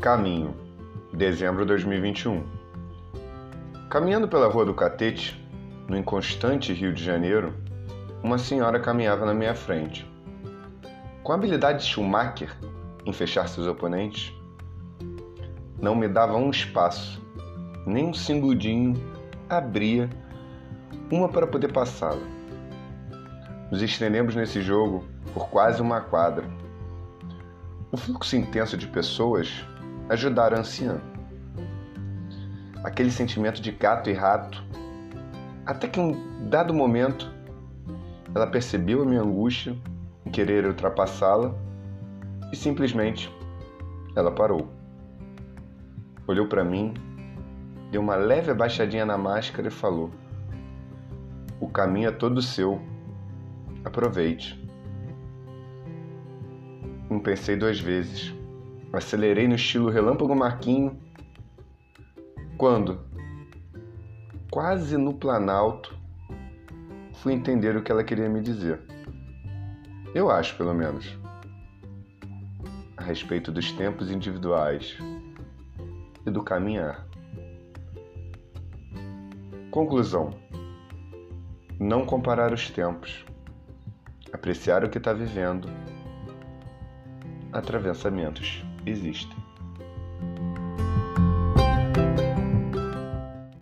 Caminho, dezembro de 2021. Caminhando pela rua do Catete, no inconstante Rio de Janeiro, uma senhora caminhava na minha frente. Com a habilidade de Schumacher em fechar seus oponentes, não me dava um espaço, nem um segundinho abria uma para poder passá-la. Nos estendemos nesse jogo por quase uma quadra. O fluxo intenso de pessoas ajudar a anciã. Aquele sentimento de gato e rato, até que em um dado momento ela percebeu a minha angústia em querer ultrapassá-la e simplesmente ela parou. Olhou para mim, deu uma leve abaixadinha na máscara e falou: O caminho é todo seu. Aproveite. Não pensei duas vezes. Acelerei no estilo relâmpago Marquinho. Quando, quase no planalto, fui entender o que ela queria me dizer. Eu acho, pelo menos, a respeito dos tempos individuais e do caminhar. Conclusão: não comparar os tempos, apreciar o que está vivendo. Atravessamentos existem.